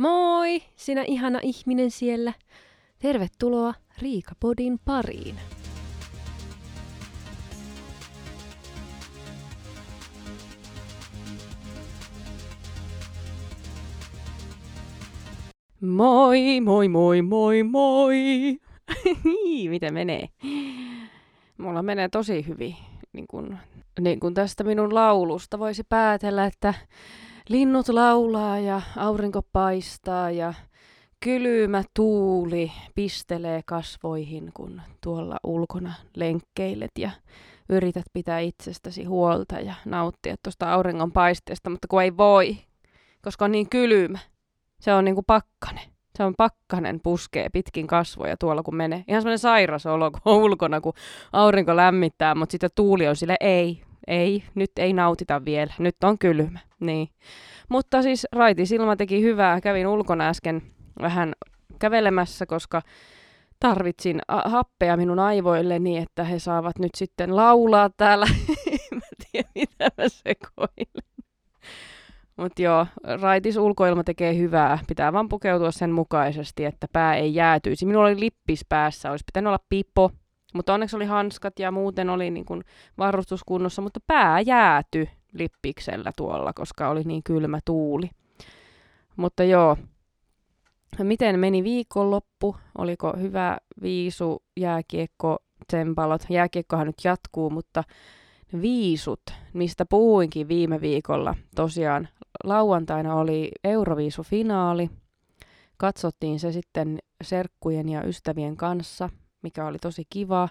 Moi, sinä ihana ihminen siellä. Tervetuloa Riikapodin pariin. Moi, moi, moi, moi, moi. Miten menee? Mulla menee tosi hyvin. Niin kun, niin kun tästä minun laulusta voisi päätellä, että linnut laulaa ja aurinko paistaa ja kylmä tuuli pistelee kasvoihin, kun tuolla ulkona lenkkeilet ja yrität pitää itsestäsi huolta ja nauttia tuosta auringon paisteesta, mutta kun ei voi, koska on niin kylmä. Se on niinku pakkane. Se on pakkanen puskee pitkin kasvoja tuolla kun menee. Ihan semmoinen sairas olo kun on ulkona, kun aurinko lämmittää, mutta sitten tuuli on sille ei, ei, nyt ei nautita vielä, nyt on kylmä. Niin. Mutta siis Raiti Silma teki hyvää. Kävin ulkona äsken vähän kävelemässä, koska tarvitsin happea minun aivoille niin, että he saavat nyt sitten laulaa täällä. mä tiedä, mitä mä sekoilen. Mutta joo, raitis ulkoilma tekee hyvää. Pitää vaan pukeutua sen mukaisesti, että pää ei jäätyisi. Minulla oli lippis päässä, olisi pitänyt olla pipo, mutta onneksi oli hanskat ja muuten oli niin kuin varustuskunnossa, mutta pää jääty lippiksellä tuolla, koska oli niin kylmä tuuli. Mutta joo, miten meni viikonloppu? Oliko hyvä viisu, jääkiekko, tsempalot? Jääkiekkohan nyt jatkuu, mutta viisut, mistä puhuinkin viime viikolla. Tosiaan lauantaina oli Euroviisufinaali. Katsottiin se sitten serkkujen ja ystävien kanssa, mikä oli tosi kiva.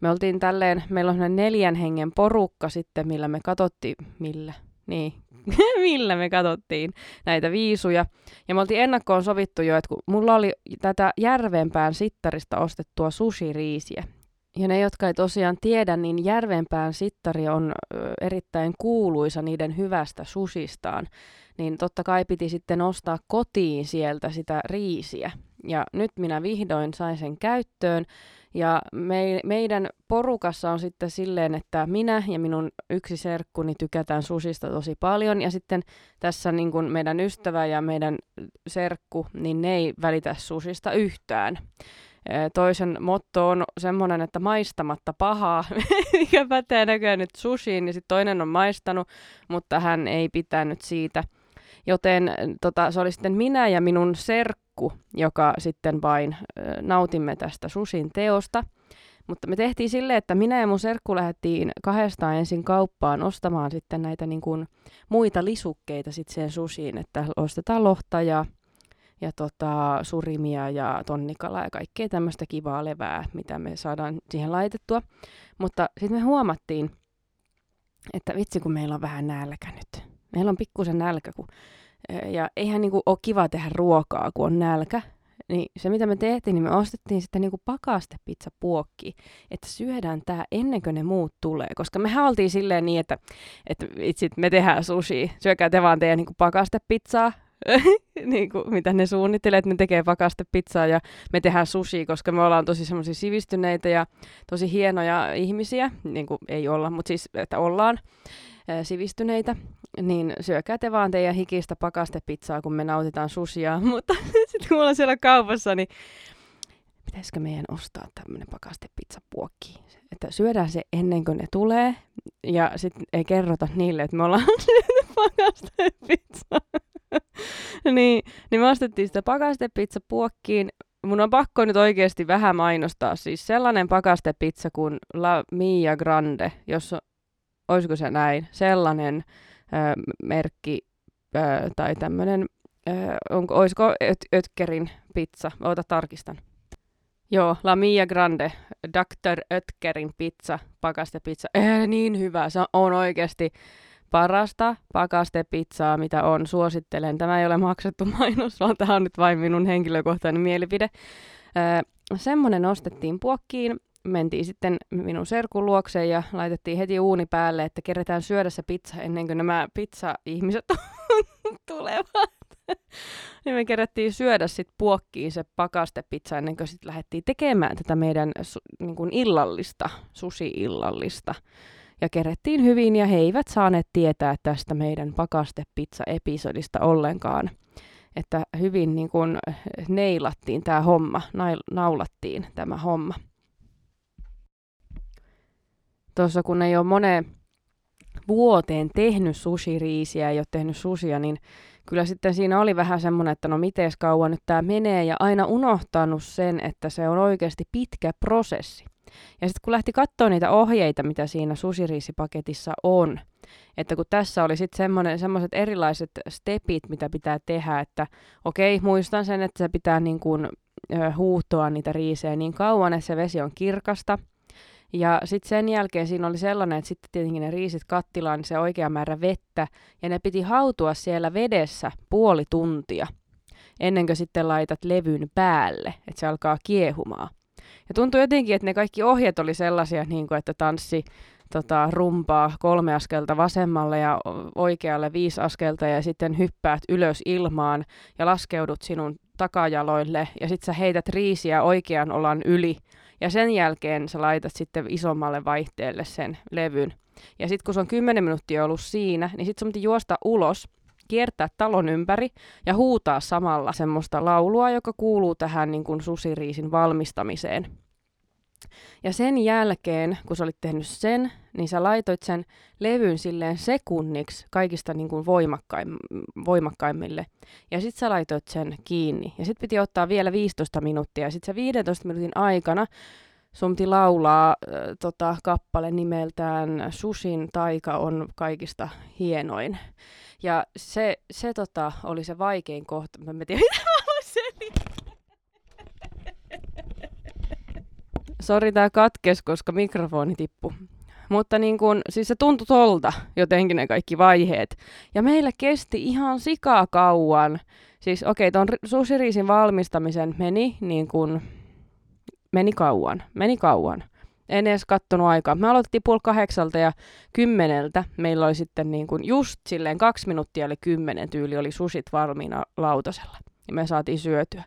Me oltiin tälleen, meillä on neljän hengen porukka sitten, millä me katsottiin, millä, niin, millä me katsottiin näitä viisuja. Ja me oltiin ennakkoon sovittu jo, että kun mulla oli tätä Järvenpään sittarista ostettua sushi-riisiä. Ja ne, jotka ei tosiaan tiedä, niin Järvenpään sittari on erittäin kuuluisa niiden hyvästä susistaan. Niin totta kai piti sitten ostaa kotiin sieltä sitä riisiä. Ja nyt minä vihdoin sain sen käyttöön. Ja me, meidän porukassa on sitten silleen, että minä ja minun yksi serkkuni tykätään susista tosi paljon. Ja sitten tässä niin kuin meidän ystävä ja meidän serkku, niin ne ei välitä susista yhtään. Toisen motto on semmoinen, että maistamatta pahaa, mikä pätee näköjään nyt sushiin, niin sitten toinen on maistanut, mutta hän ei pitänyt siitä. Joten tota, se oli sitten minä ja minun serkku, joka sitten vain nautimme tästä susin teosta. Mutta me tehtiin silleen, että minä ja mun serkku lähdettiin kahdestaan ensin kauppaan ostamaan sitten näitä niin kuin muita lisukkeita sitten siihen susiin, että ostetaan lohta ja ja tota, surimia ja tonnikalaa ja kaikkea tämmöistä kivaa levää, mitä me saadaan siihen laitettua. Mutta sitten me huomattiin, että vitsi kun meillä on vähän nälkä nyt. Meillä on pikkusen nälkä, kun, ja eihän niinku ole kiva tehdä ruokaa, kun on nälkä. Niin se, mitä me tehtiin, niin me ostettiin sitten niinku puokki, että syödään tämä ennen kuin ne muut tulee. Koska mehän oltiin silleen niin, että, että itsit, me tehdään sushi, syökää te vaan teidän niinku pakastepizzaa, niin kuin, mitä ne suunnittelee, että ne tekee pizzaa ja me tehdään sushi, koska me ollaan tosi semmoisia sivistyneitä ja tosi hienoja ihmisiä, niin kuin ei olla, mutta siis, että ollaan sivistyneitä, niin syökää te vaan teidän hikistä pizzaa, kun me nautitaan susia, mutta sitten kun ollaan siellä kaupassa, niin pitäisikö meidän ostaa tämmöinen puokki, Että syödään se ennen kuin ne tulee ja sitten ei kerrota niille, että me ollaan syönyt pizzaa. niin, niin me ostettiin sitä pakastepizza puokkiin. Mun on pakko nyt oikeasti vähän mainostaa. Siis sellainen pakastepizza kuin La Mia Grande, jos olisiko se näin, sellainen ö, merkki ö, tai tämmöinen, onko, olisiko öt, Ötkerin pizza? Oota, tarkistan. Joo, La Mia Grande, Dr. Ötkerin pizza, pakastepizza. Eh, niin hyvä, se on oikeasti parasta pakastepizzaa, mitä on. Suosittelen. Tämä ei ole maksettu mainos, vaan tämä on nyt vain minun henkilökohtainen mielipide. Öö, semmoinen ostettiin puokkiin. Mentiin sitten minun serkun luokseen ja laitettiin heti uuni päälle, että keretään syödä se pizza ennen kuin nämä pizza-ihmiset tulevat. niin me kerättiin syödä sitten puokkiin se pakastepizza ennen kuin sitten lähdettiin tekemään tätä meidän niin kuin illallista, susi-illallista ja kerettiin hyvin ja he eivät saaneet tietää tästä meidän pakastepizza-episodista ollenkaan. että hyvin niin kuin neilattiin tämä homma, naulattiin tämä homma. Tuossa kun ei ole moneen vuoteen tehnyt sushiriisiä, ei ole tehnyt susia, niin kyllä sitten siinä oli vähän semmoinen, että no miten kauan nyt tämä menee, ja aina unohtanut sen, että se on oikeasti pitkä prosessi. Ja sitten kun lähti katsoa niitä ohjeita, mitä siinä susiriisipaketissa on, että kun tässä oli sitten semmoiset erilaiset stepit, mitä pitää tehdä, että okei, muistan sen, että se pitää niin kuin, huuhtoa niitä riisejä niin kauan, että se vesi on kirkasta. Ja sitten sen jälkeen siinä oli sellainen, että sitten tietenkin ne riisit kattilaan se oikea määrä vettä, ja ne piti hautua siellä vedessä puoli tuntia, ennen kuin sitten laitat levyn päälle, että se alkaa kiehumaan. Ja tuntui jotenkin, että ne kaikki ohjeet oli sellaisia, niin kuin, että tanssi tota, rumpaa kolme askelta vasemmalle ja oikealle viisi askelta ja sitten hyppäät ylös ilmaan ja laskeudut sinun takajaloille ja sitten sä heität riisiä oikean olan yli ja sen jälkeen sä laitat sitten isommalle vaihteelle sen levyn. Ja sitten kun se on 10 minuuttia ollut siinä, niin sitten sun juosta ulos, kiertää talon ympäri ja huutaa samalla semmoista laulua, joka kuuluu tähän niin kuin susiriisin valmistamiseen. Ja sen jälkeen, kun sä olit tehnyt sen, niin sä laitoit sen levyn silleen sekunniksi kaikista niin kuin voimakkaim, voimakkaimmille. Ja sitten sä laitoit sen kiinni. Ja sitten piti ottaa vielä 15 minuuttia. Ja sitten se 15 minuutin aikana sun piti laulaa äh, tota, kappale nimeltään Sushin taika on kaikista hienoin. Ja se, se tota, oli se vaikein kohta. Mä en tiedä, mitä mä Sori, tää katkes, koska mikrofoni tippu. Mutta niin kun, siis se tuntui tolta jotenkin ne kaikki vaiheet. Ja meillä kesti ihan sikaa kauan. Siis okei, okay, ton sushiriisin valmistamisen meni niin kun, meni kauan, meni kauan. En edes kattonut aikaa. Me aloitettiin puoli kahdeksalta ja kymmeneltä. Meillä oli sitten niin kuin just silleen kaksi minuuttia eli kymmenen tyyli oli susit valmiina lautasella. Ja me saatiin syötyä.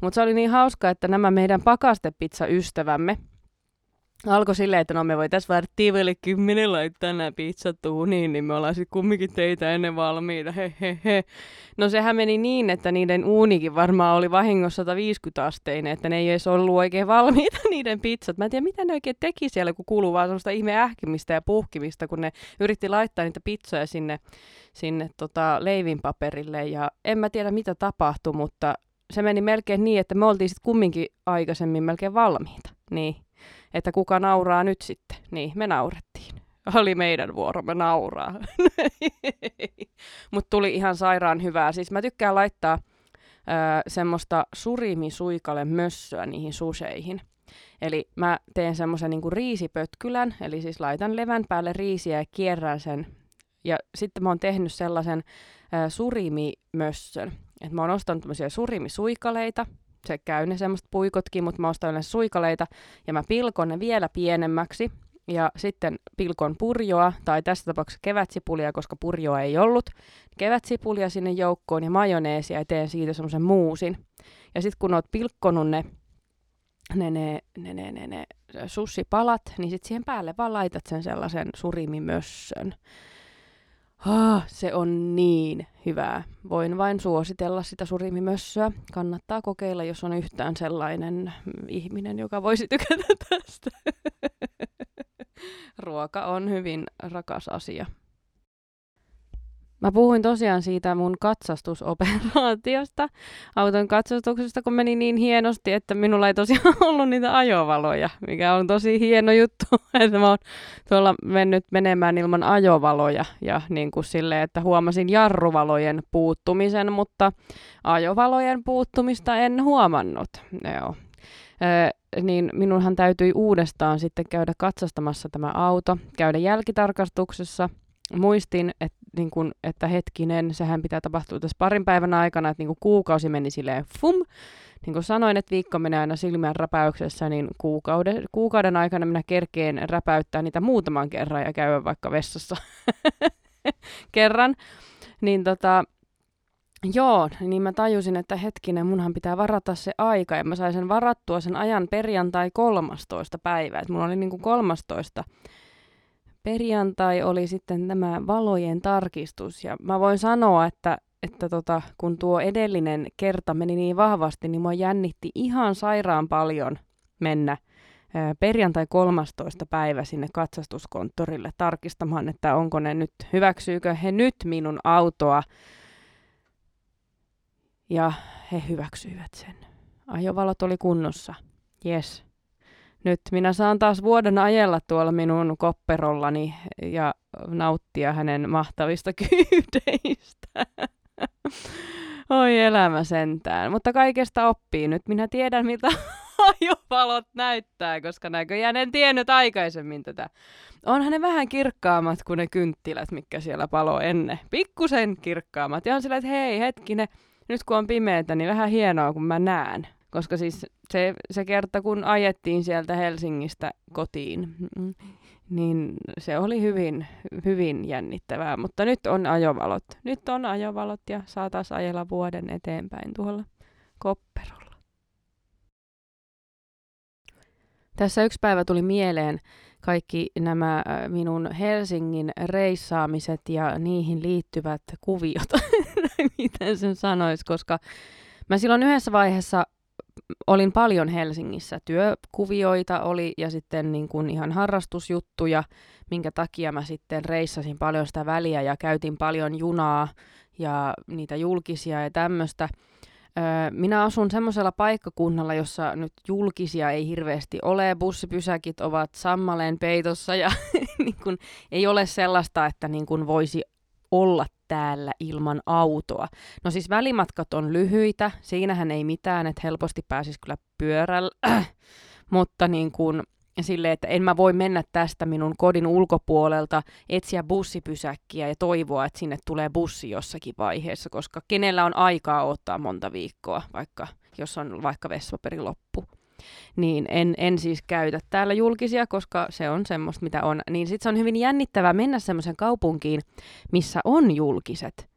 Mutta se oli niin hauska, että nämä meidän pakastepizza-ystävämme alkoi silleen, että no me voitaisiin varttiin kymmenen laittaa nämä pizzat tuuniin, niin me ollaan sitten kumminkin teitä ennen valmiita, he, he, he. No sehän meni niin, että niiden uunikin varmaan oli vahingossa 150 asteinen, että ne ei edes ollut oikein valmiita niiden pizzat. Mä en tiedä, mitä ne oikein teki siellä, kun kuuluu vaan semmoista ihme ähkimistä ja puhkimista, kun ne yritti laittaa niitä pizzoja sinne, sinne tota leivinpaperille. Ja en mä tiedä, mitä tapahtui, mutta se meni melkein niin, että me oltiin sitten kumminkin aikaisemmin melkein valmiita. Niin, että kuka nauraa nyt sitten. Niin, me naurettiin. Oli meidän vuoromme nauraa. Mutta tuli ihan sairaan hyvää. Siis mä tykkään laittaa ö, semmoista surimisuikale mössöä niihin suseihin. Eli mä teen semmoisen niinku riisipötkylän, eli siis laitan levän päälle riisiä ja kierrän sen. Ja sitten mä oon tehnyt sellaisen surimimössön. Että mä oon ostanut tämmöisiä surimisuikaleita, se käy ne semmoista puikotkin, mutta mä ostan yleensä suikaleita ja mä pilkon ne vielä pienemmäksi ja sitten pilkon purjoa, tai tässä tapauksessa kevätsipulia, koska purjoa ei ollut, kevätsipulia sinne joukkoon ja majoneesia ja teen siitä semmoisen muusin. Ja sitten kun oot pilkkonut ne, ne, ne, ne, ne, ne, ne sussipalat, niin sitten siihen päälle vaan laitat sen sellaisen surimimössön. Ah, se on niin hyvää. Voin vain suositella sitä surimimössöä. Kannattaa kokeilla, jos on yhtään sellainen ihminen, joka voisi tykätä tästä. Ruoka on hyvin rakas asia. Mä puhuin tosiaan siitä mun katsastusoperaatiosta, auton katsastuksesta, kun meni niin hienosti, että minulla ei tosiaan ollut niitä ajovaloja, mikä on tosi hieno juttu, että mä oon tuolla mennyt menemään ilman ajovaloja ja niin kuin silleen, että huomasin jarruvalojen puuttumisen, mutta ajovalojen puuttumista en huomannut. Joo. Ö, niin minunhan täytyi uudestaan sitten käydä katsastamassa tämä auto, käydä jälkitarkastuksessa – muistin, että, niin kun, että hetkinen, sehän pitää tapahtua tässä parin päivän aikana, että niin kun kuukausi meni silleen fum. Niin kuin sanoin, että viikko menee aina silmän räpäyksessä, niin kuukauden, kuukauden aikana minä kerkeen räpäyttää niitä muutaman kerran ja käydä vaikka vessassa kerran. Niin tota, Joo, niin mä tajusin, että hetkinen, munhan pitää varata se aika, ja mä sain sen varattua sen ajan perjantai 13. päivä, että mulla oli niin kuin 13 perjantai oli sitten tämä valojen tarkistus. Ja mä voin sanoa, että, että tota, kun tuo edellinen kerta meni niin vahvasti, niin mua jännitti ihan sairaan paljon mennä perjantai 13. päivä sinne katsastuskonttorille tarkistamaan, että onko ne nyt, hyväksyykö he nyt minun autoa. Ja he hyväksyivät sen. Ajovalot oli kunnossa. Yes. Nyt minä saan taas vuoden ajella tuolla minun kopperollani ja nauttia hänen mahtavista kyydeistä. Oi elämä sentään. Mutta kaikesta oppii. Nyt minä tiedän, mitä ajovalot näyttää, koska näköjään en tiennyt aikaisemmin tätä. Onhan ne vähän kirkkaammat kuin ne kynttilät, mikä siellä palo ennen. Pikkusen kirkkaammat. Ja on sillä, että hei, hetkinen, nyt kun on pimeätä, niin vähän hienoa, kun mä näen. Koska siis se, se kerta, kun ajettiin sieltä Helsingistä kotiin, niin se oli hyvin, hyvin jännittävää. Mutta nyt on ajovalot. Nyt on ajovalot ja saa ajella vuoden eteenpäin tuolla kopperolla. Tässä yksi päivä tuli mieleen kaikki nämä äh, minun Helsingin reissaamiset ja niihin liittyvät kuviot, miten sen sanoisi, koska mä silloin yhdessä vaiheessa olin paljon Helsingissä. Työkuvioita oli ja sitten niin kuin ihan harrastusjuttuja, minkä takia mä sitten reissasin paljon sitä väliä ja käytin paljon junaa ja niitä julkisia ja tämmöistä. Minä asun semmoisella paikkakunnalla, jossa nyt julkisia ei hirveästi ole. Bussipysäkit ovat sammaleen peitossa ja niin kun, ei ole sellaista, että niin kun voisi olla täällä ilman autoa. No siis välimatkat on lyhyitä, siinähän ei mitään, että helposti pääsisi kyllä pyörällä, mutta niin kun, sille, että en mä voi mennä tästä minun kodin ulkopuolelta, etsiä bussipysäkkiä ja toivoa, että sinne tulee bussi jossakin vaiheessa, koska kenellä on aikaa ottaa monta viikkoa, vaikka jos on vaikka vessapaperi loppu. Niin en, en siis käytä täällä julkisia, koska se on semmoista, mitä on. Niin sitten se on hyvin jännittävää mennä semmoiseen kaupunkiin, missä on julkiset.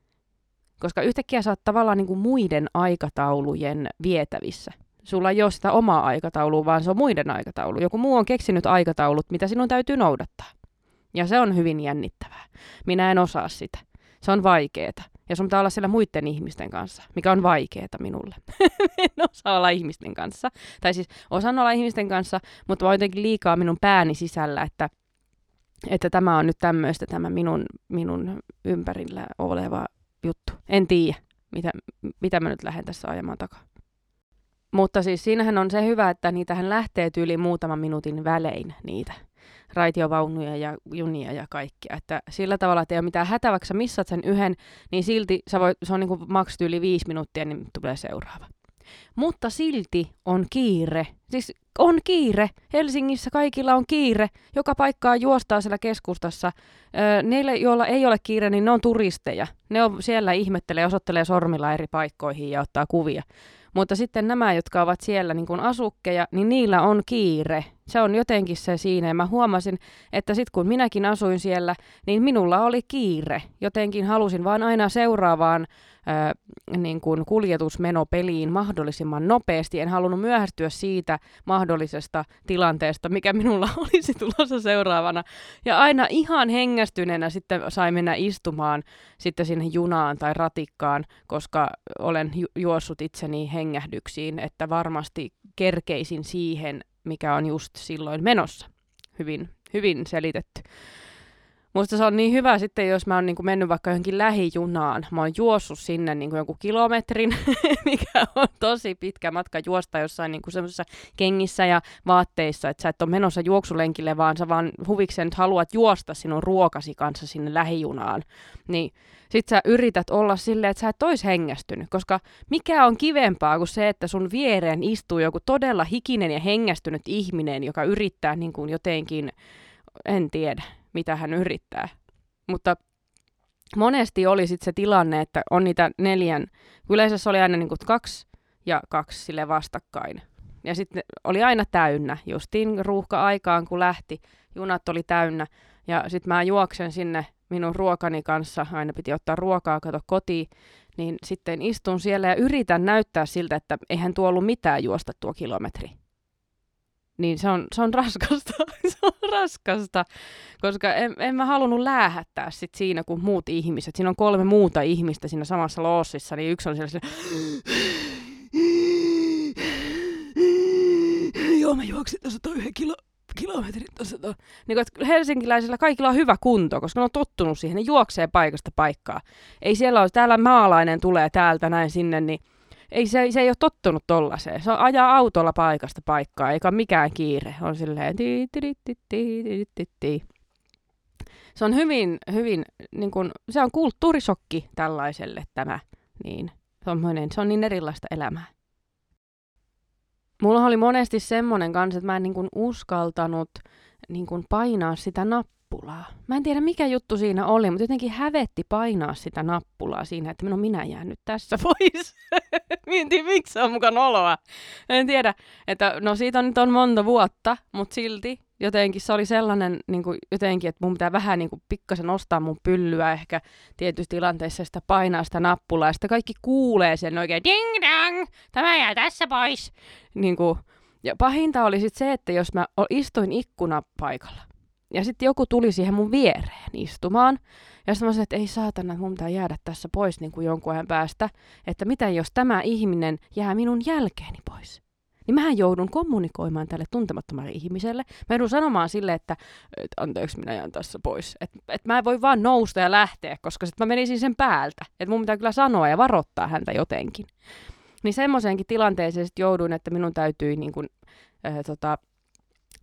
Koska yhtäkkiä sä oot tavallaan niin kuin muiden aikataulujen vietävissä sulla ei ole sitä omaa aikataulua, vaan se on muiden aikataulu. Joku muu on keksinyt aikataulut, mitä sinun täytyy noudattaa. Ja se on hyvin jännittävää. Minä en osaa sitä. Se on vaikeeta. Ja sun pitää olla siellä muiden ihmisten kanssa, mikä on vaikeeta minulle. en osaa olla ihmisten kanssa. Tai siis osaan olla ihmisten kanssa, mutta mä jotenkin liikaa minun pääni sisällä, että, että tämä on nyt tämmöistä tämä minun, minun ympärillä oleva juttu. En tiedä, mitä, mitä mä nyt lähden tässä ajamaan takaa. Mutta siis siinähän on se hyvä, että niitähän lähtee yli muutaman minuutin välein niitä raitiovaunuja ja junia ja kaikkia. Että sillä tavalla, että ei ole mitään hätä, vaikka sä missat sen yhden, niin silti sä voit, se on niin maksut yli viisi minuuttia, niin tulee seuraava. Mutta silti on kiire. Siis on kiire. Helsingissä kaikilla on kiire. Joka paikkaa juostaa siellä keskustassa. Öö, neille, joilla ei ole kiire, niin ne on turisteja. Ne on siellä ihmettelee, osoittelee sormilla eri paikkoihin ja ottaa kuvia. Mutta sitten nämä, jotka ovat siellä niin kuin asukkeja, niin niillä on kiire. Se on jotenkin se siinä. Ja mä huomasin, että sitten kun minäkin asuin siellä, niin minulla oli kiire. Jotenkin halusin vaan aina seuraavaan äh, niin kuin kuljetusmenopeliin mahdollisimman nopeasti. En halunnut myöhästyä siitä mahdollisesta tilanteesta, mikä minulla olisi tulossa seuraavana. Ja aina ihan hengästyneenä sitten sai mennä istumaan sitten sinne junaan tai ratikkaan, koska olen ju- juossut itseni hengähdyksiin, että varmasti kerkeisin siihen, mikä on just silloin menossa. Hyvin, hyvin selitetty. Musta se on niin hyvä sitten, jos mä oon niin mennyt vaikka johonkin lähijunaan. Mä oon juossut sinne niin kuin jonkun kilometrin, mikä on tosi pitkä matka juosta jossain niin semmoisessa kengissä ja vaatteissa, että sä et ole menossa juoksulenkille, vaan sä vaan huvikseen nyt haluat juosta sinun ruokasi kanssa sinne lähijunaan. Niin sit sä yrität olla silleen, että sä et ois hengästynyt, koska mikä on kivempaa kuin se, että sun viereen istuu joku todella hikinen ja hengästynyt ihminen, joka yrittää niin kuin jotenkin, en tiedä, mitä hän yrittää. Mutta monesti oli sitten se tilanne, että on niitä neljän, se oli aina niin kuin kaksi ja kaksi sille vastakkain. Ja sitten oli aina täynnä, justiin ruuhka-aikaan kun lähti, junat oli täynnä. Ja sitten mä juoksen sinne minun ruokani kanssa, aina piti ottaa ruokaa, kato kotiin, niin sitten istun siellä ja yritän näyttää siltä, että eihän tuo ollut mitään juosta tuo kilometri. Niin se on, se on raskasta. se on raskasta, koska en, en mä halunnut läähättää sit siinä kuin muut ihmiset. Siinä on kolme muuta ihmistä siinä samassa loossissa, niin yksi on siellä sille... Joo, mä juoksin tuossa toi yhden kilo, kilometrin tuossa. To. Niin helsinkiläisillä kaikilla on hyvä kunto, koska ne on tottunut siihen. Ne juoksee paikasta paikkaa. Ei siellä ole, täällä maalainen tulee täältä näin sinne, niin ei se, se ei ole tottunut tollaiseen. Se on ajaa autolla paikasta paikkaa, eikä mikään kiire. On silleen Se on hyvin, hyvin, niin kun, se on kulttuurisokki tällaiselle tämä. Niin, se on niin erilaista elämää. Mulla oli monesti semmoinen kanssa, että mä en niin kuin uskaltanut niin kuin painaa sitä nappulaa. Mä en tiedä mikä juttu siinä oli, mutta jotenkin hävetti painaa sitä nappulaa siinä, että no minä jään nyt tässä pois. Mietin, miksi se on mukaan oloa. En tiedä, että no siitä on nyt on monta vuotta, mutta silti jotenkin se oli sellainen niin kuin, jotenkin, että mun pitää vähän niin kuin, pikkasen nostaa mun pyllyä ehkä tietyissä tilanteissa sitä painaa sitä nappulaa ja sitten kaikki kuulee sen oikein ding dang, tämä jää tässä pois. Niin kuin, ja pahinta oli sitten se, että jos mä istuin ikkunapaikalla ja sitten joku tuli siihen mun viereen istumaan. Ja sitten mä sanoin, että ei saatana, että mun pitää jäädä tässä pois niin kuin jonkun ajan päästä. Että mitä jos tämä ihminen jää minun jälkeeni pois? niin mähän joudun kommunikoimaan tälle tuntemattomalle ihmiselle. Mä joudun sanomaan sille, että, että anteeksi, minä jään tässä pois. Että et mä en voi vaan nousta ja lähteä, koska sit mä menisin sen päältä. Että mun pitää kyllä sanoa ja varoittaa häntä jotenkin. Niin semmoiseenkin tilanteeseen sit jouduin, että minun täytyi niin kun, äh, tota,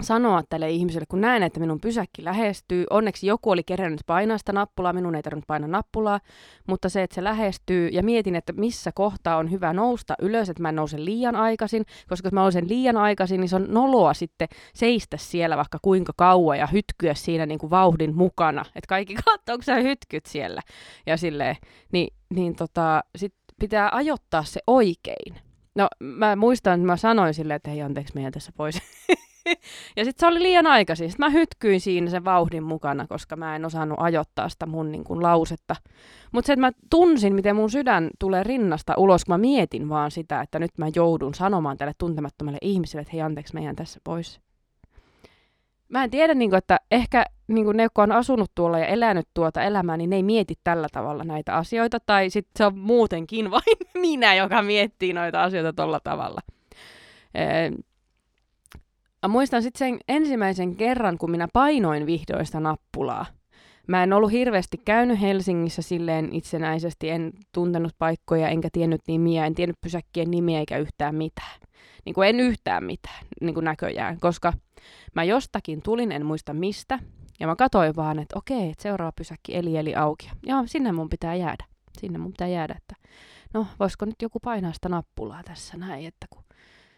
sanoa tälle ihmiselle, kun näen, että minun pysäkki lähestyy. Onneksi joku oli kerännyt painaa sitä nappulaa, minun ei tarvinnut painaa nappulaa, mutta se, että se lähestyy ja mietin, että missä kohtaa on hyvä nousta ylös, että mä en nouse liian aikaisin, koska jos mä nousen liian aikaisin, niin se on noloa sitten seistä siellä vaikka kuinka kauan ja hytkyä siinä niin kuin vauhdin mukana, että kaikki katsoo, sä hytkyt siellä ja silleen, niin, niin tota, sit pitää ajoittaa se oikein. No mä muistan, että mä sanoin silleen, että hei anteeksi, meidän tässä pois. ja sitten se oli liian aikaisin. Sitten mä hytkyin siinä sen vauhdin mukana, koska mä en osannut ajoittaa sitä mun niin kuin, lausetta. Mutta se, että mä tunsin, miten mun sydän tulee rinnasta ulos, kun mä mietin vaan sitä, että nyt mä joudun sanomaan tälle tuntemattomalle ihmiselle, että hei anteeksi, meidän tässä pois. Mä en tiedä, niin kuin, että ehkä niin kuin ne, jotka on asunut tuolla ja elänyt tuota elämää, niin ne ei mieti tällä tavalla näitä asioita. Tai sitten se on muutenkin vain minä, joka miettii noita asioita tuolla tavalla. Mä muistan sitten sen ensimmäisen kerran, kun minä painoin vihdoista nappulaa. Mä en ollut hirveästi käynyt Helsingissä silleen itsenäisesti, en tuntenut paikkoja enkä tiennyt nimiä, en tiennyt pysäkkien nimiä eikä yhtään mitään. Niin kuin en yhtään mitään, niin kuin näköjään, koska mä jostakin tulin, en muista mistä, ja mä katsoin vaan, että okei, että seuraava pysäkki eli eli auki. Ja sinne mun pitää jäädä. Sinne mun pitää jäädä, että no voisiko nyt joku painaa sitä nappulaa tässä näin, että kun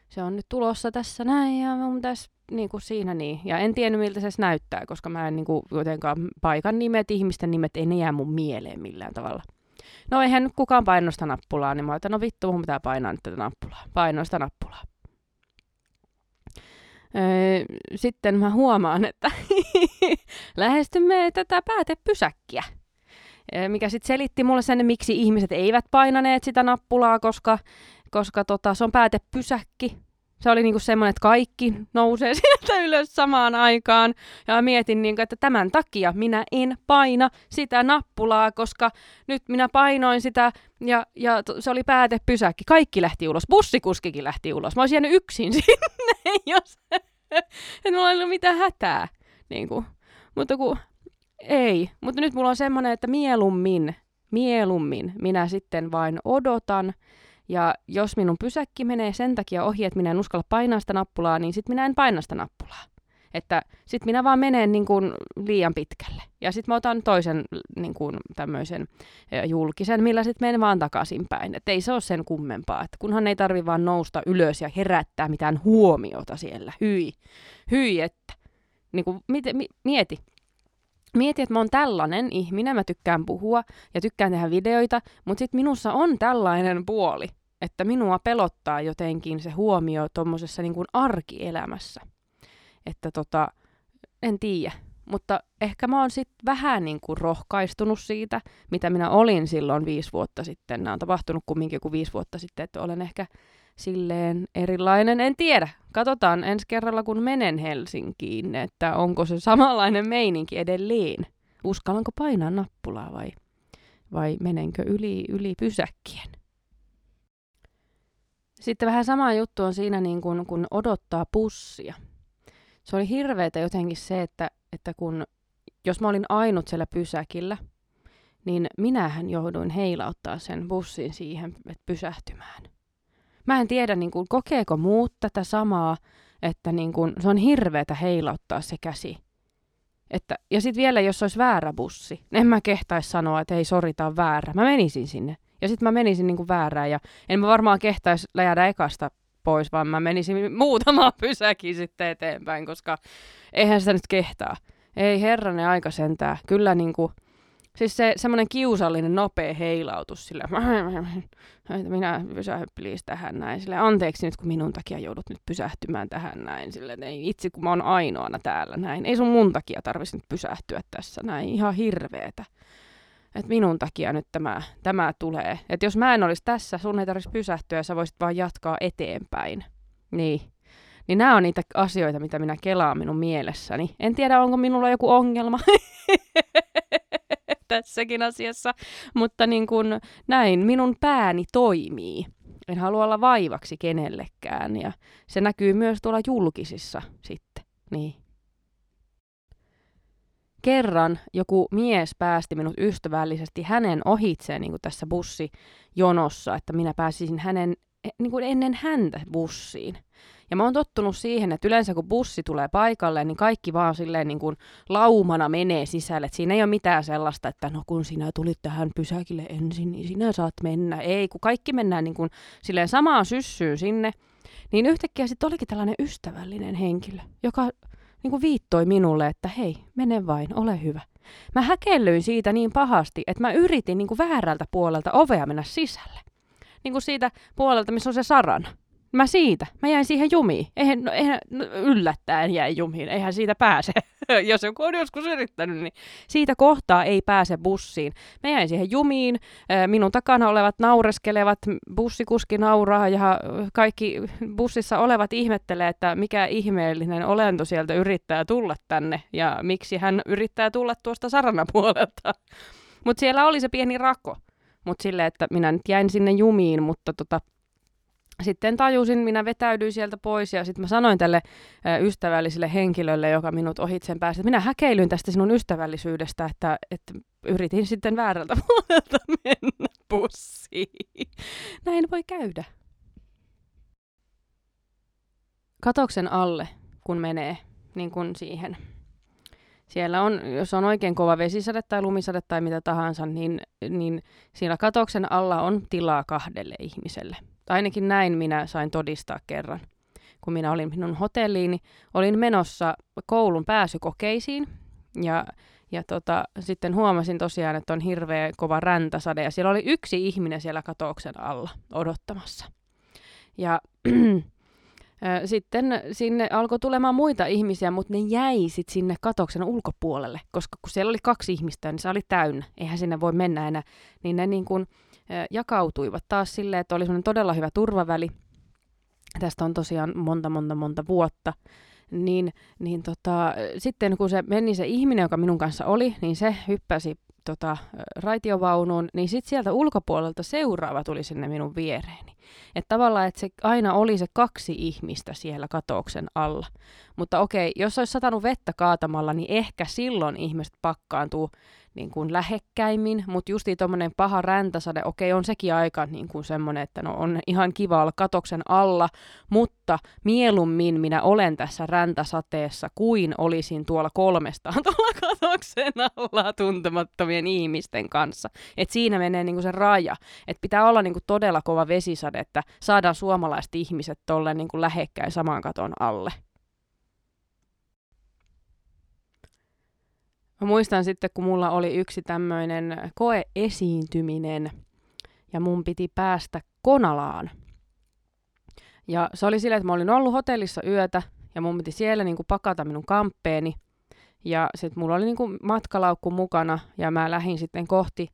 se on nyt tulossa tässä näin ja mun pitäisi niin kuin siinä niin. Ja en tiennyt miltä se näyttää, koska mä en niin kuin, jotenkaan paikan nimet, ihmisten nimet, ei ne jää mun mieleen millään tavalla. No eihän nyt kukaan painosta nappulaa, niin mä otan, no vittu, mun pitää painaa nyt tätä nappulaa. Painoista nappulaa. Öö, sitten mä huomaan, että lähestymme tätä päätepysäkkiä. Mikä sitten selitti mulle sen, miksi ihmiset eivät painaneet sitä nappulaa, koska koska tota, se on päätepysäkki. Se oli niinku semmoinen, että kaikki nousee sieltä ylös samaan aikaan. Ja mietin, niinku, että tämän takia minä en paina sitä nappulaa, koska nyt minä painoin sitä ja, ja se oli päätepysäkki. Kaikki lähti ulos. Bussikuskikin lähti ulos. Mä olisin jäänyt yksin sinne, jos... että mulla ollut mitään hätää. Niinku. Mutta kun ei. Mutta nyt mulla on semmoinen, että mieluummin, mieluummin minä sitten vain odotan ja jos minun pysäkki menee sen takia ohi, että minä en uskalla painaa sitä nappulaa, niin sitten minä en paina sitä nappulaa. Että sitten minä vaan menen niin kuin liian pitkälle. Ja sitten mä otan toisen niin kuin tämmöisen julkisen, millä sitten menen vaan takaisinpäin. Että ei se ole sen kummempaa. Että kunhan ei tarvi vaan nousta ylös ja herättää mitään huomiota siellä. Hyi. Hyi, että. Niin kuin, mieti. Mieti, että mä oon tällainen ihminen, mä tykkään puhua ja tykkään tehdä videoita, mutta sitten minussa on tällainen puoli, että minua pelottaa jotenkin se huomio tuommoisessa niin kuin arkielämässä. Että tota, en tiedä. Mutta ehkä mä oon sitten vähän niin kuin rohkaistunut siitä, mitä minä olin silloin viisi vuotta sitten. Nämä on tapahtunut kumminkin kuin viisi vuotta sitten, että olen ehkä silleen erilainen. En tiedä. Katsotaan ensi kerralla, kun menen Helsinkiin, että onko se samanlainen meininki edelleen. Uskallanko painaa nappulaa vai, vai menenkö yli, yli pysäkkien? Sitten vähän sama juttu on siinä, niin kun, kun odottaa pussia. Se oli hirveetä jotenkin se, että, että kun, jos mä olin ainut siellä pysäkillä, niin minähän jouduin heilauttaa sen bussin siihen, että pysähtymään. Mä en tiedä, niin kuin, kokeeko muut tätä samaa, että niin kuin, se on hirveätä heilauttaa se käsi. Että, ja sitten vielä, jos olisi väärä bussi, en mä kehtaisi sanoa, että ei sori, on väärä. Mä menisin sinne. Ja sitten mä menisin niin kuin väärään ja en mä varmaan kehtaisi jäädä ekasta pois, vaan mä menisin muutama pysäkin sitten eteenpäin, koska eihän sitä nyt kehtaa. Ei herranen aika sentää. Kyllä niin kuin, Siis se semmoinen kiusallinen nopea heilautus sille, minä pysähy please tähän näin. Sille, anteeksi nyt, kun minun takia joudut nyt pysähtymään tähän näin. Sille, että ei itse, kun mä oon ainoana täällä näin. Ei sun mun takia tarvitsisi nyt pysähtyä tässä näin. Ihan hirveetä. Että minun takia nyt tämä, tämä tulee. Että jos mä en olisi tässä, sun ei tarvitsisi pysähtyä ja sä voisit vaan jatkaa eteenpäin. Niin. Niin nämä on niitä asioita, mitä minä kelaan minun mielessäni. En tiedä, onko minulla joku ongelma. tässäkin asiassa, mutta niin kuin näin minun pääni toimii. En halua olla vaivaksi kenellekään ja se näkyy myös tuolla julkisissa sitten. Niin. Kerran joku mies päästi minut ystävällisesti hänen ohitseen niin kuin tässä bussijonossa, että minä pääsisin hänen niin kuin ennen häntä bussiin. Ja mä oon tottunut siihen, että yleensä kun bussi tulee paikalle, niin kaikki vaan silleen niin kuin laumana menee sisälle. Et siinä ei ole mitään sellaista, että no kun sinä tulit tähän pysäkille ensin, niin sinä saat mennä. Ei, kun kaikki mennään niin kuin silleen samaan syssyyn sinne. Niin yhtäkkiä sitten olikin tällainen ystävällinen henkilö, joka niin kuin viittoi minulle, että hei, mene vain, ole hyvä. Mä häkellyin siitä niin pahasti, että mä yritin niin kuin väärältä puolelta ovea mennä sisälle. Niin kuin siitä puolelta, missä on se sarana. Mä siitä, mä jäin siihen jumiin. Eihän, no, eihän no, yllättäen jäi jumiin, eihän siitä pääse. Jos joku on joskus yrittänyt, niin siitä kohtaa ei pääse bussiin. Mä jäin siihen jumiin, minun takana olevat naureskelevat, bussikuski nauraa ja kaikki bussissa olevat ihmettelee, että mikä ihmeellinen olento sieltä yrittää tulla tänne ja miksi hän yrittää tulla tuosta saranapuolelta. Mutta siellä oli se pieni rako. Mutta silleen, että minä nyt jäin sinne jumiin, mutta tota, sitten tajusin, minä vetäydyin sieltä pois ja sitten mä sanoin tälle ystävälliselle henkilölle, joka minut ohitsen pääsi, että minä häkeilyin tästä sinun ystävällisyydestä, että, että yritin sitten väärältä puolelta mennä pussiin. Näin voi käydä. Katoksen alle, kun menee niin kuin siihen. Siellä on, jos on oikein kova vesisade tai lumisade tai mitä tahansa, niin, niin siellä katoksen alla on tilaa kahdelle ihmiselle ainakin näin minä sain todistaa kerran. Kun minä olin minun hotelliini, olin menossa koulun pääsykokeisiin ja, ja tota, sitten huomasin tosiaan, että on hirveä kova räntäsade ja siellä oli yksi ihminen siellä katouksen alla odottamassa. Ja sitten sinne alkoi tulemaan muita ihmisiä, mutta ne jäi sit sinne katoksen ulkopuolelle, koska kun siellä oli kaksi ihmistä, niin se oli täynnä. Eihän sinne voi mennä enää. Niin ne niin kuin, jakautuivat taas silleen, että oli todella hyvä turvaväli. Tästä on tosiaan monta, monta, monta vuotta. Niin, niin tota, sitten kun se meni se ihminen, joka minun kanssa oli, niin se hyppäsi tota, raitiovaunuun, niin sitten sieltä ulkopuolelta seuraava tuli sinne minun viereeni. Että tavallaan, että se aina oli se kaksi ihmistä siellä katouksen alla. Mutta okei, jos olisi satanut vettä kaatamalla, niin ehkä silloin ihmiset pakkaantuu niin kuin lähekkäimmin, mutta justi tuommoinen paha räntäsade, okei, on sekin aika niin kuin semmoinen, että no on ihan kiva olla katoksen alla, mutta mieluummin minä olen tässä räntäsateessa kuin olisin tuolla kolmestaan tuolla katoksen alla tuntemattomien ihmisten kanssa. Et siinä menee niin kuin se raja, että pitää olla niin kuin todella kova vesisade, että saadaan suomalaiset ihmiset tolle niin kuin lähekkäin saman katon alle. Mä muistan sitten, kun mulla oli yksi tämmöinen koeesiintyminen ja mun piti päästä Konalaan. Ja se oli silleen, että mä olin ollut hotellissa yötä ja mun piti siellä niinku pakata minun kamppeeni. Ja sitten mulla oli niinku matkalaukku mukana ja mä lähdin sitten kohti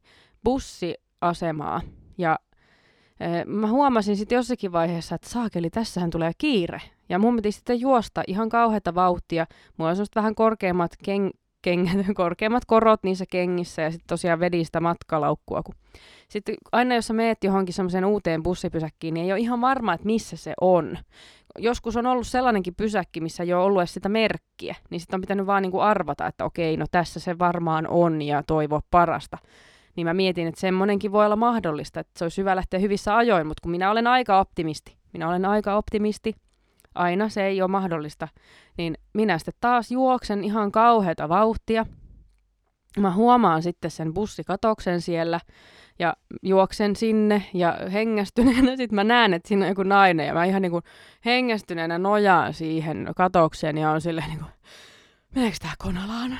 bussiasemaa. Ja mä huomasin sitten jossakin vaiheessa, että saakeli, tässähän tulee kiire. Ja mun piti sitten juosta ihan kauheata vauhtia. Mulla on vähän korkeammat keng- kengät, korkeammat korot niissä kengissä ja sitten tosiaan vedin sitä matkalaukkua. Kun... Sitten aina jos sä meet johonkin semmoiseen uuteen bussipysäkkiin, niin ei ole ihan varma, että missä se on. Joskus on ollut sellainenkin pysäkki, missä ei ole ollut edes sitä merkkiä, niin sitten on pitänyt vaan niinku arvata, että okei, no tässä se varmaan on ja toivoa parasta. Niin mä mietin, että semmoinenkin voi olla mahdollista, että se olisi hyvä lähteä hyvissä ajoin, mutta kun minä olen aika optimisti, minä olen aika optimisti, aina se ei ole mahdollista, niin minä sitten taas juoksen ihan kauheata vauhtia. Mä huomaan sitten sen bussikatoksen siellä ja juoksen sinne ja hengästyneenä sitten mä näen, että siinä on joku nainen ja mä ihan niin kuin hengästyneenä nojaan siihen katokseen ja on silleen niin kuin, meneekö tää Konalaan?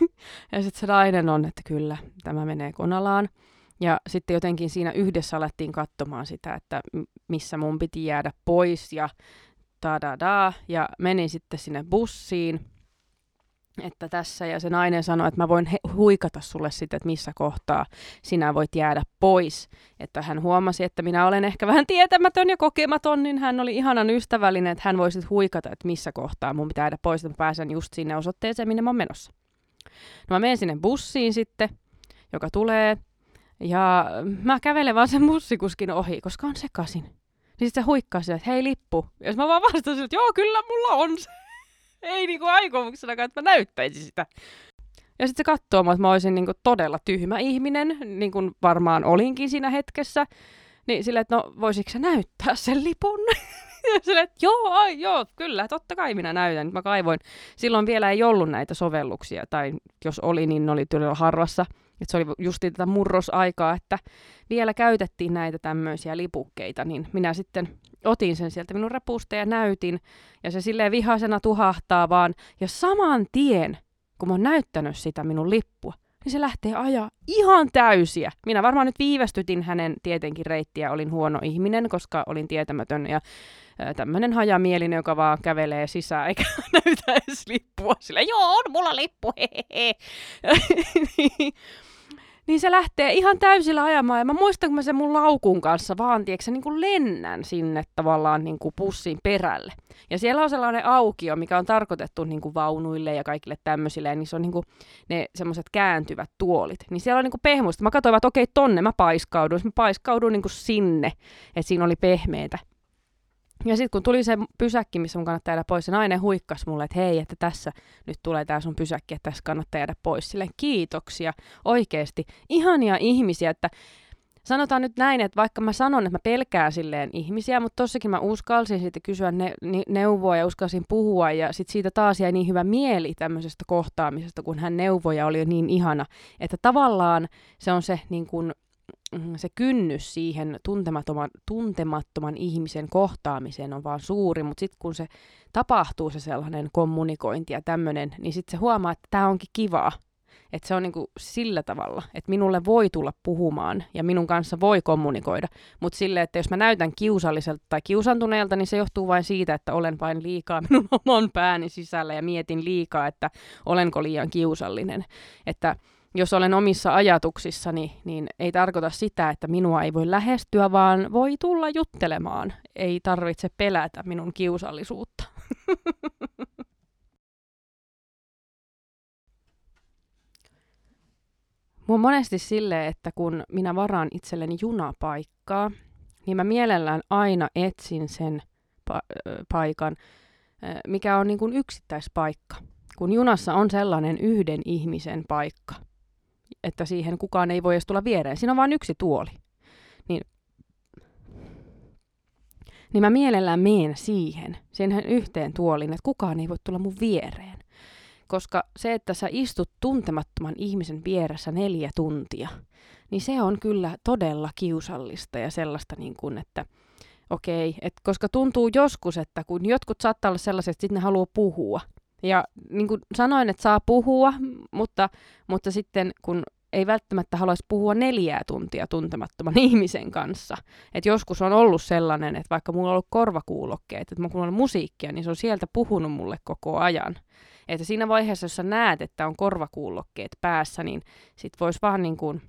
ja sitten se nainen on, että kyllä, tämä menee Konalaan. Ja sitten jotenkin siinä yhdessä alettiin katsomaan sitä, että missä mun piti jäädä pois ja da ja menin sitten sinne bussiin, että tässä, ja se nainen sanoi, että mä voin he- huikata sulle sitten, että missä kohtaa sinä voit jäädä pois. Että hän huomasi, että minä olen ehkä vähän tietämätön ja kokematon, niin hän oli ihanan ystävällinen, että hän voisi huikata, että missä kohtaa mun pitää jäädä pois, että mä pääsen just sinne osoitteeseen, minne mä oon menossa. No mä menen sinne bussiin sitten, joka tulee, ja mä kävelen vaan sen bussikuskin ohi, koska on sekasin. Niin sitten se huikkaa sille, että hei lippu. Ja mä vaan vastasin, että joo, kyllä mulla on se. Ei niinku aikomuksena, että mä näyttäisin sitä. Ja sitten se katsoo että mä olisin niinku todella tyhmä ihminen, niin kuin varmaan olinkin siinä hetkessä. Niin silleen, että no voisitko sä näyttää sen lipun? ja silleen, että joo, ai, joo, kyllä, totta kai minä näytän. Mä kaivoin. Silloin vielä ei ollut näitä sovelluksia, tai jos oli, niin ne oli todella harvassa. Et se oli just tätä murrosaikaa, että vielä käytettiin näitä tämmöisiä lipukkeita, niin minä sitten otin sen sieltä minun repusta ja näytin, ja se silleen vihasena tuhahtaa vaan, ja saman tien, kun mä oon näyttänyt sitä minun lippua, niin se lähtee ajaa ihan täysiä. Minä varmaan nyt viivästytin hänen tietenkin reittiä, olin huono ihminen, koska olin tietämätön ja tämmöinen hajamielinen, joka vaan kävelee sisään eikä näytä edes lippua. Sillä joo, on mulla lippu, hehehe. Niin se lähtee ihan täysillä ajamaan. Ja mä muistan, kun mä sen mun laukun kanssa vaan, tiedätkö, niin kuin lennän sinne tavallaan niin kuin pussin perälle. Ja siellä on sellainen aukio, mikä on tarkoitettu niin kuin vaunuille ja kaikille tämmöisille. Ja niissä on niin kuin ne semmoiset kääntyvät tuolit. Niin siellä on niin kuin pehmuista. Mä katsoin, että okei, tonne mä paiskaudun. Mä paiskaudun niin kuin sinne, että siinä oli pehmeitä. Ja sitten kun tuli se pysäkki, missä mun kannattaa jäädä pois, se nainen huikkasi mulle, että hei, että tässä nyt tulee tää sun pysäkki, että tässä kannattaa jäädä pois. Sille kiitoksia, oikeesti. Ihania ihmisiä, että sanotaan nyt näin, että vaikka mä sanon, että mä pelkään silleen ihmisiä, mutta tossakin mä uskalsin sitten kysyä ne, ne, neuvoa ja uskalsin puhua ja sitten siitä taas jäi niin hyvä mieli tämmöisestä kohtaamisesta, kun hän neuvoi ja oli jo niin ihana, että tavallaan se on se niin kuin se kynnys siihen tuntemattoman, tuntemattoman ihmisen kohtaamiseen on vaan suuri, mutta sitten kun se tapahtuu se sellainen kommunikointi ja tämmöinen, niin sitten se huomaa, että tämä onkin kivaa. Että se on niinku sillä tavalla, että minulle voi tulla puhumaan ja minun kanssa voi kommunikoida. Mutta sille, että jos mä näytän kiusalliselta tai kiusantuneelta, niin se johtuu vain siitä, että olen vain liikaa minun oman pääni sisällä ja mietin liikaa, että olenko liian kiusallinen. Että jos olen omissa ajatuksissani, niin ei tarkoita sitä, että minua ei voi lähestyä, vaan voi tulla juttelemaan. Ei tarvitse pelätä minun kiusallisuutta. Mun monesti silleen, että kun minä varaan itselleni junapaikkaa, niin mä mielellään aina etsin sen pa- paikan, mikä on niin kuin yksittäispaikka. Kun junassa on sellainen yhden ihmisen paikka – että siihen kukaan ei voi edes tulla viereen. Siinä on vain yksi tuoli. Niin, niin mä mielellään meen siihen, siihen yhteen tuoliin, että kukaan ei voi tulla mun viereen. Koska se, että sä istut tuntemattoman ihmisen vieressä neljä tuntia, niin se on kyllä todella kiusallista ja sellaista niin kuin, että okei, et koska tuntuu joskus, että kun jotkut saattaa olla sellaiset, että sitten ne haluaa puhua, ja niin kuin sanoin, että saa puhua, mutta, mutta sitten kun ei välttämättä haluaisi puhua neljää tuntia tuntemattoman ihmisen kanssa. Et joskus on ollut sellainen, että vaikka mulla on ollut korvakuulokkeet, että mulla on musiikkia, niin se on sieltä puhunut mulle koko ajan. Että siinä vaiheessa, jos sä näet, että on korvakuulokkeet päässä, niin sit voisi vaan niin kuin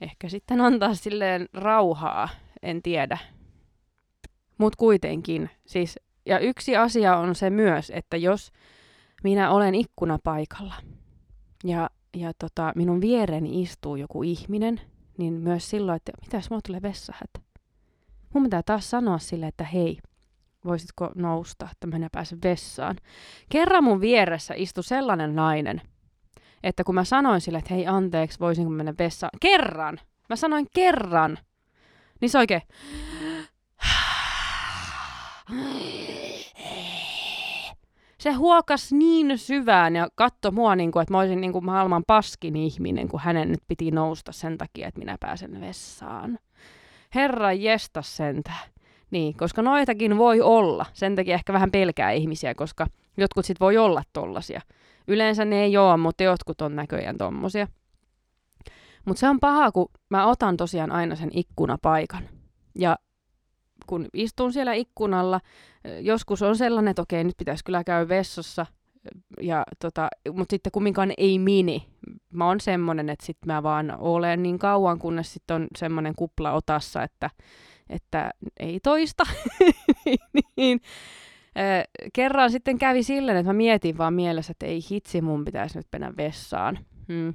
ehkä sitten antaa silleen rauhaa en tiedä. Mutta kuitenkin, siis, ja yksi asia on se myös, että jos minä olen ikkunapaikalla ja, ja tota, minun viereni istuu joku ihminen, niin myös silloin, että mitäs mulla tulee vessahätä. Mun pitää taas sanoa sille, että hei, voisitko nousta, että minä pääsen vessaan. Kerran mun vieressä istui sellainen nainen, että kun mä sanoin sille, että hei anteeksi, voisinko mennä vessaan. Kerran! Mä sanoin kerran! Niin se oikein... Se huokas niin syvään ja katto mua, niin kuin, että mä olisin niin kuin maailman paskin ihminen, kun hänen nyt piti nousta sen takia, että minä pääsen vessaan. Herra jesta sentä. Niin, koska noitakin voi olla. Sen takia ehkä vähän pelkää ihmisiä, koska jotkut sit voi olla tollasia. Yleensä ne ei ole, mutta jotkut on näköjään tommosia. Mutta se on paha, kun mä otan tosiaan aina sen ikkunapaikan. Ja kun istun siellä ikkunalla, joskus on sellainen, että okei, nyt pitäisi kyllä käydä vessassa, ja tota, mutta sitten kumminkaan ei mini. Mä oon semmonen, että sit mä vaan olen niin kauan, kunnes sitten on semmoinen kupla otassa, että, että ei toista. niin, kerran sitten kävi silleen, että mä mietin vaan mielessä, että ei hitsi, mun pitäisi nyt mennä vessaan. Hmm.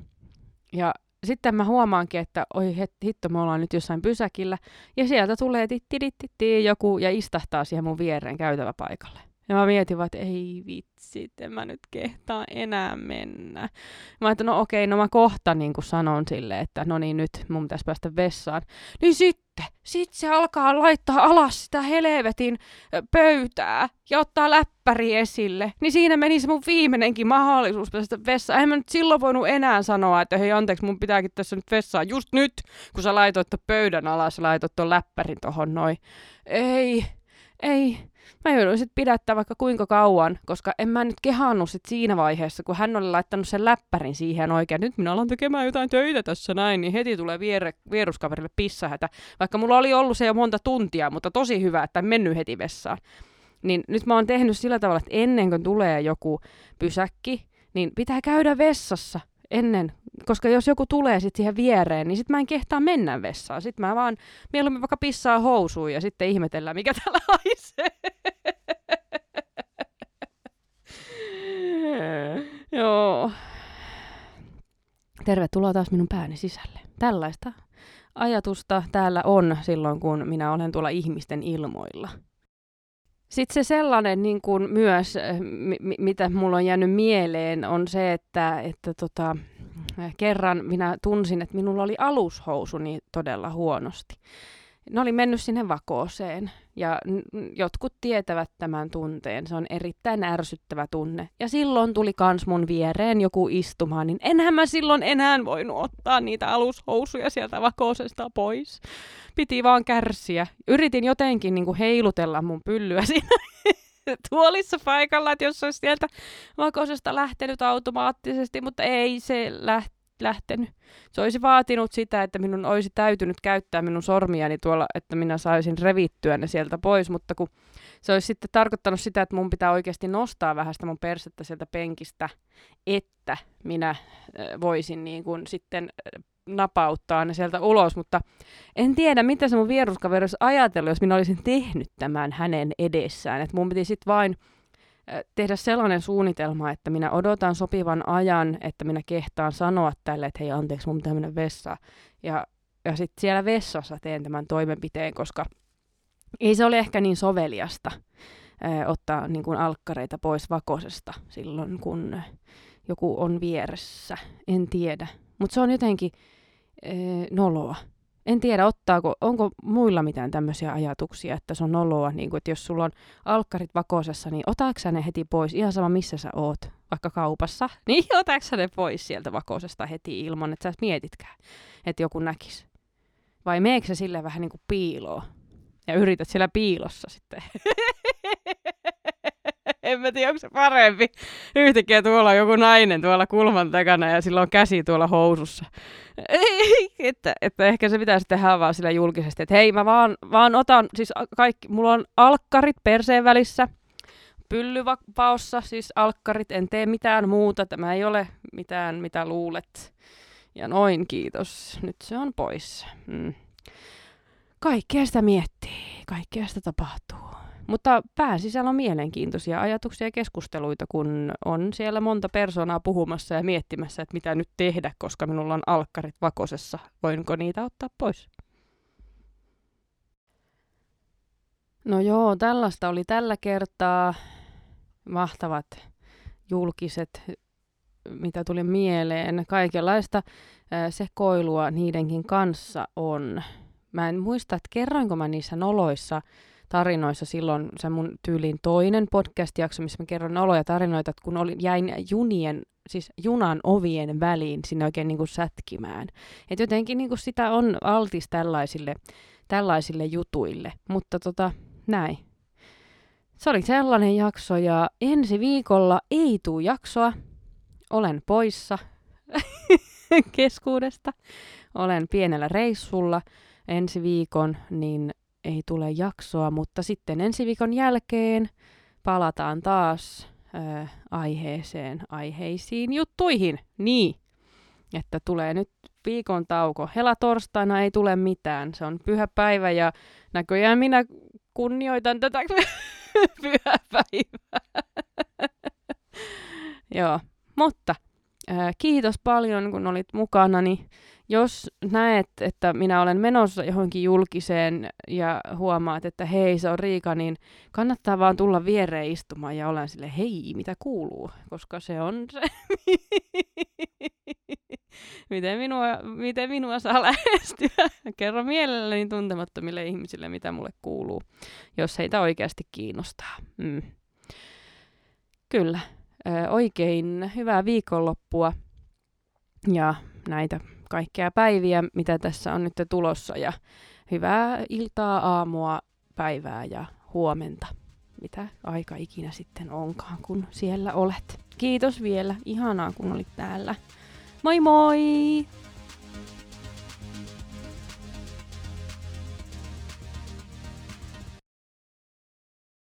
Ja sitten mä huomaankin, että oi hitto, me ollaan nyt jossain pysäkillä, ja sieltä tulee titti joku ja istahtaa siihen mun viereen käytäväpaikalle. Ja mä mietin vaan, että ei vitsi, en mä nyt kehtaa enää mennä. Mä että no okei, no mä kohta niin kuin sanon sille, että no niin nyt mun pitäisi päästä vessaan. Niin sitten, sit se alkaa laittaa alas sitä helvetin pöytää ja ottaa läppäri esille. Niin siinä meni se mun viimeinenkin mahdollisuus päästä vessaan. En mä nyt silloin voinut enää sanoa, että hei anteeksi, mun pitääkin tässä nyt vessaan just nyt, kun sä laitoit pöydän alas ja laitoit ton läppärin tohon noin. Ei, ei, mä jouduin sitten pidättää vaikka kuinka kauan, koska en mä nyt kehannut sit siinä vaiheessa, kun hän oli laittanut sen läppärin siihen oikein, nyt minä alan tekemään jotain töitä tässä näin, niin heti tulee viere, vieruskaverille pissahätä. Vaikka mulla oli ollut se jo monta tuntia, mutta tosi hyvä, että en mennyt heti vessaan. Niin nyt mä oon tehnyt sillä tavalla, että ennen kuin tulee joku pysäkki, niin pitää käydä vessassa ennen, koska jos joku tulee sitten siihen viereen, niin sitten mä en kehtaa mennä vessaan. Sitten mä vaan mieluummin vaikka pissaa housuun ja sitten ihmetellään, mikä täällä haisee. Joo. Tervetuloa taas minun pääni sisälle. Tällaista ajatusta täällä on silloin, kun minä olen tuolla ihmisten ilmoilla. Sitten se sellainen niin kuin myös, eh, m- mitä mulla on jäänyt mieleen, on se, että, että tota, kerran minä tunsin, että minulla oli alushousuni todella huonosti. Ne oli mennyt sinne vakooseen ja jotkut tietävät tämän tunteen. Se on erittäin ärsyttävä tunne. Ja silloin tuli kans mun viereen joku istumaan, niin enhän mä silloin enää voinut ottaa niitä alushousuja sieltä vakoosesta pois. Piti vaan kärsiä. Yritin jotenkin niin kuin heilutella mun pyllyä siinä tuolissa paikalla, että jos olisi sieltä vakoosesta lähtenyt automaattisesti, mutta ei se läht- lähtenyt. Se olisi vaatinut sitä, että minun olisi täytynyt käyttää minun sormiani tuolla, että minä saisin revittyä ne sieltä pois, mutta kun se olisi sitten tarkoittanut sitä, että mun pitää oikeasti nostaa vähän sitä mun persettä sieltä penkistä, että minä voisin niin kuin sitten napauttaa ne sieltä ulos, mutta en tiedä, mitä se mun vieruskaveri olisi ajatellut, jos minä olisin tehnyt tämän hänen edessään. Että mun piti sitten vain tehdä sellainen suunnitelma, että minä odotan sopivan ajan, että minä kehtaan sanoa tälle, että hei anteeksi, mun pitää mennä vessaan. Ja, ja sitten siellä vessassa teen tämän toimenpiteen, koska ei se ole ehkä niin soveliasta ää, ottaa niin kuin alkkareita pois vakosesta silloin, kun joku on vieressä. En tiedä. Mutta se on jotenkin ää, noloa en tiedä, ottaako, onko muilla mitään tämmöisiä ajatuksia, että se on noloa, niin kuin, että jos sulla on alkkarit vakosessa, niin otaako ne heti pois, ihan sama missä sä oot, vaikka kaupassa, niin otaako ne pois sieltä vakosesta heti ilman, että sä et mietitkään, että joku näkisi. Vai meekö se sille vähän niin kuin piiloa ja yrität siellä piilossa sitten. en mä tiedä, onko se parempi. Yhtäkkiä tuolla on joku nainen tuolla kulman takana ja sillä on käsi tuolla housussa. että, että ehkä se pitäisi tehdä vaan sillä julkisesti, että hei mä vaan, vaan otan, siis kaikki, mulla on alkkarit perseen välissä, pyllyvapaossa, siis alkkarit, en tee mitään muuta, tämä ei ole mitään mitä luulet. Ja noin, kiitos. Nyt se on pois. Mm. kaikkea sitä miettii, kaikkea sitä tapahtuu. Mutta pään sisällä on mielenkiintoisia ajatuksia ja keskusteluita, kun on siellä monta persoonaa puhumassa ja miettimässä, että mitä nyt tehdä, koska minulla on alkkarit vakosessa. Voinko niitä ottaa pois? No joo, tällaista oli tällä kertaa. Mahtavat julkiset, mitä tuli mieleen. Kaikenlaista sekoilua niidenkin kanssa on. Mä en muista, että kerroinko mä niissä noloissa tarinoissa silloin se mun tyylin toinen podcast-jakso, missä mä kerron oloja tarinoita, että kun olin, jäin junien, siis junan ovien väliin sinne oikein niin kuin sätkimään. Et jotenkin niin kuin sitä on altis tällaisille, tällaisille jutuille, mutta tota, näin. Se oli sellainen jakso ja ensi viikolla ei tuu jaksoa. Olen poissa keskuudesta. Olen pienellä reissulla ensi viikon, niin ei tule jaksoa, mutta sitten ensi viikon jälkeen palataan taas äh, aiheeseen, aiheisiin juttuihin. Niin, että tulee nyt viikon tauko. Hela torstaina ei tule mitään. Se on pyhä päivä ja näköjään minä kunnioitan tätä pyhäpäivää. Joo, mutta kiitos paljon kun olit mukana. Niin jos näet, että minä olen menossa johonkin julkiseen ja huomaat, että hei, se on Riika, niin kannattaa vaan tulla viereen istumaan ja olen sille hei, mitä kuuluu, koska se on se, miten, minua, miten minua saa lähestyä. Kerro mielelläni tuntemattomille ihmisille, mitä mulle kuuluu, jos heitä oikeasti kiinnostaa. Mm. Kyllä, oikein hyvää viikonloppua ja näitä kaikkea päiviä, mitä tässä on nyt tulossa ja hyvää iltaa, aamua, päivää ja huomenta, mitä aika ikinä sitten onkaan, kun siellä olet. Kiitos vielä, ihanaa kun olit täällä. Moi moi!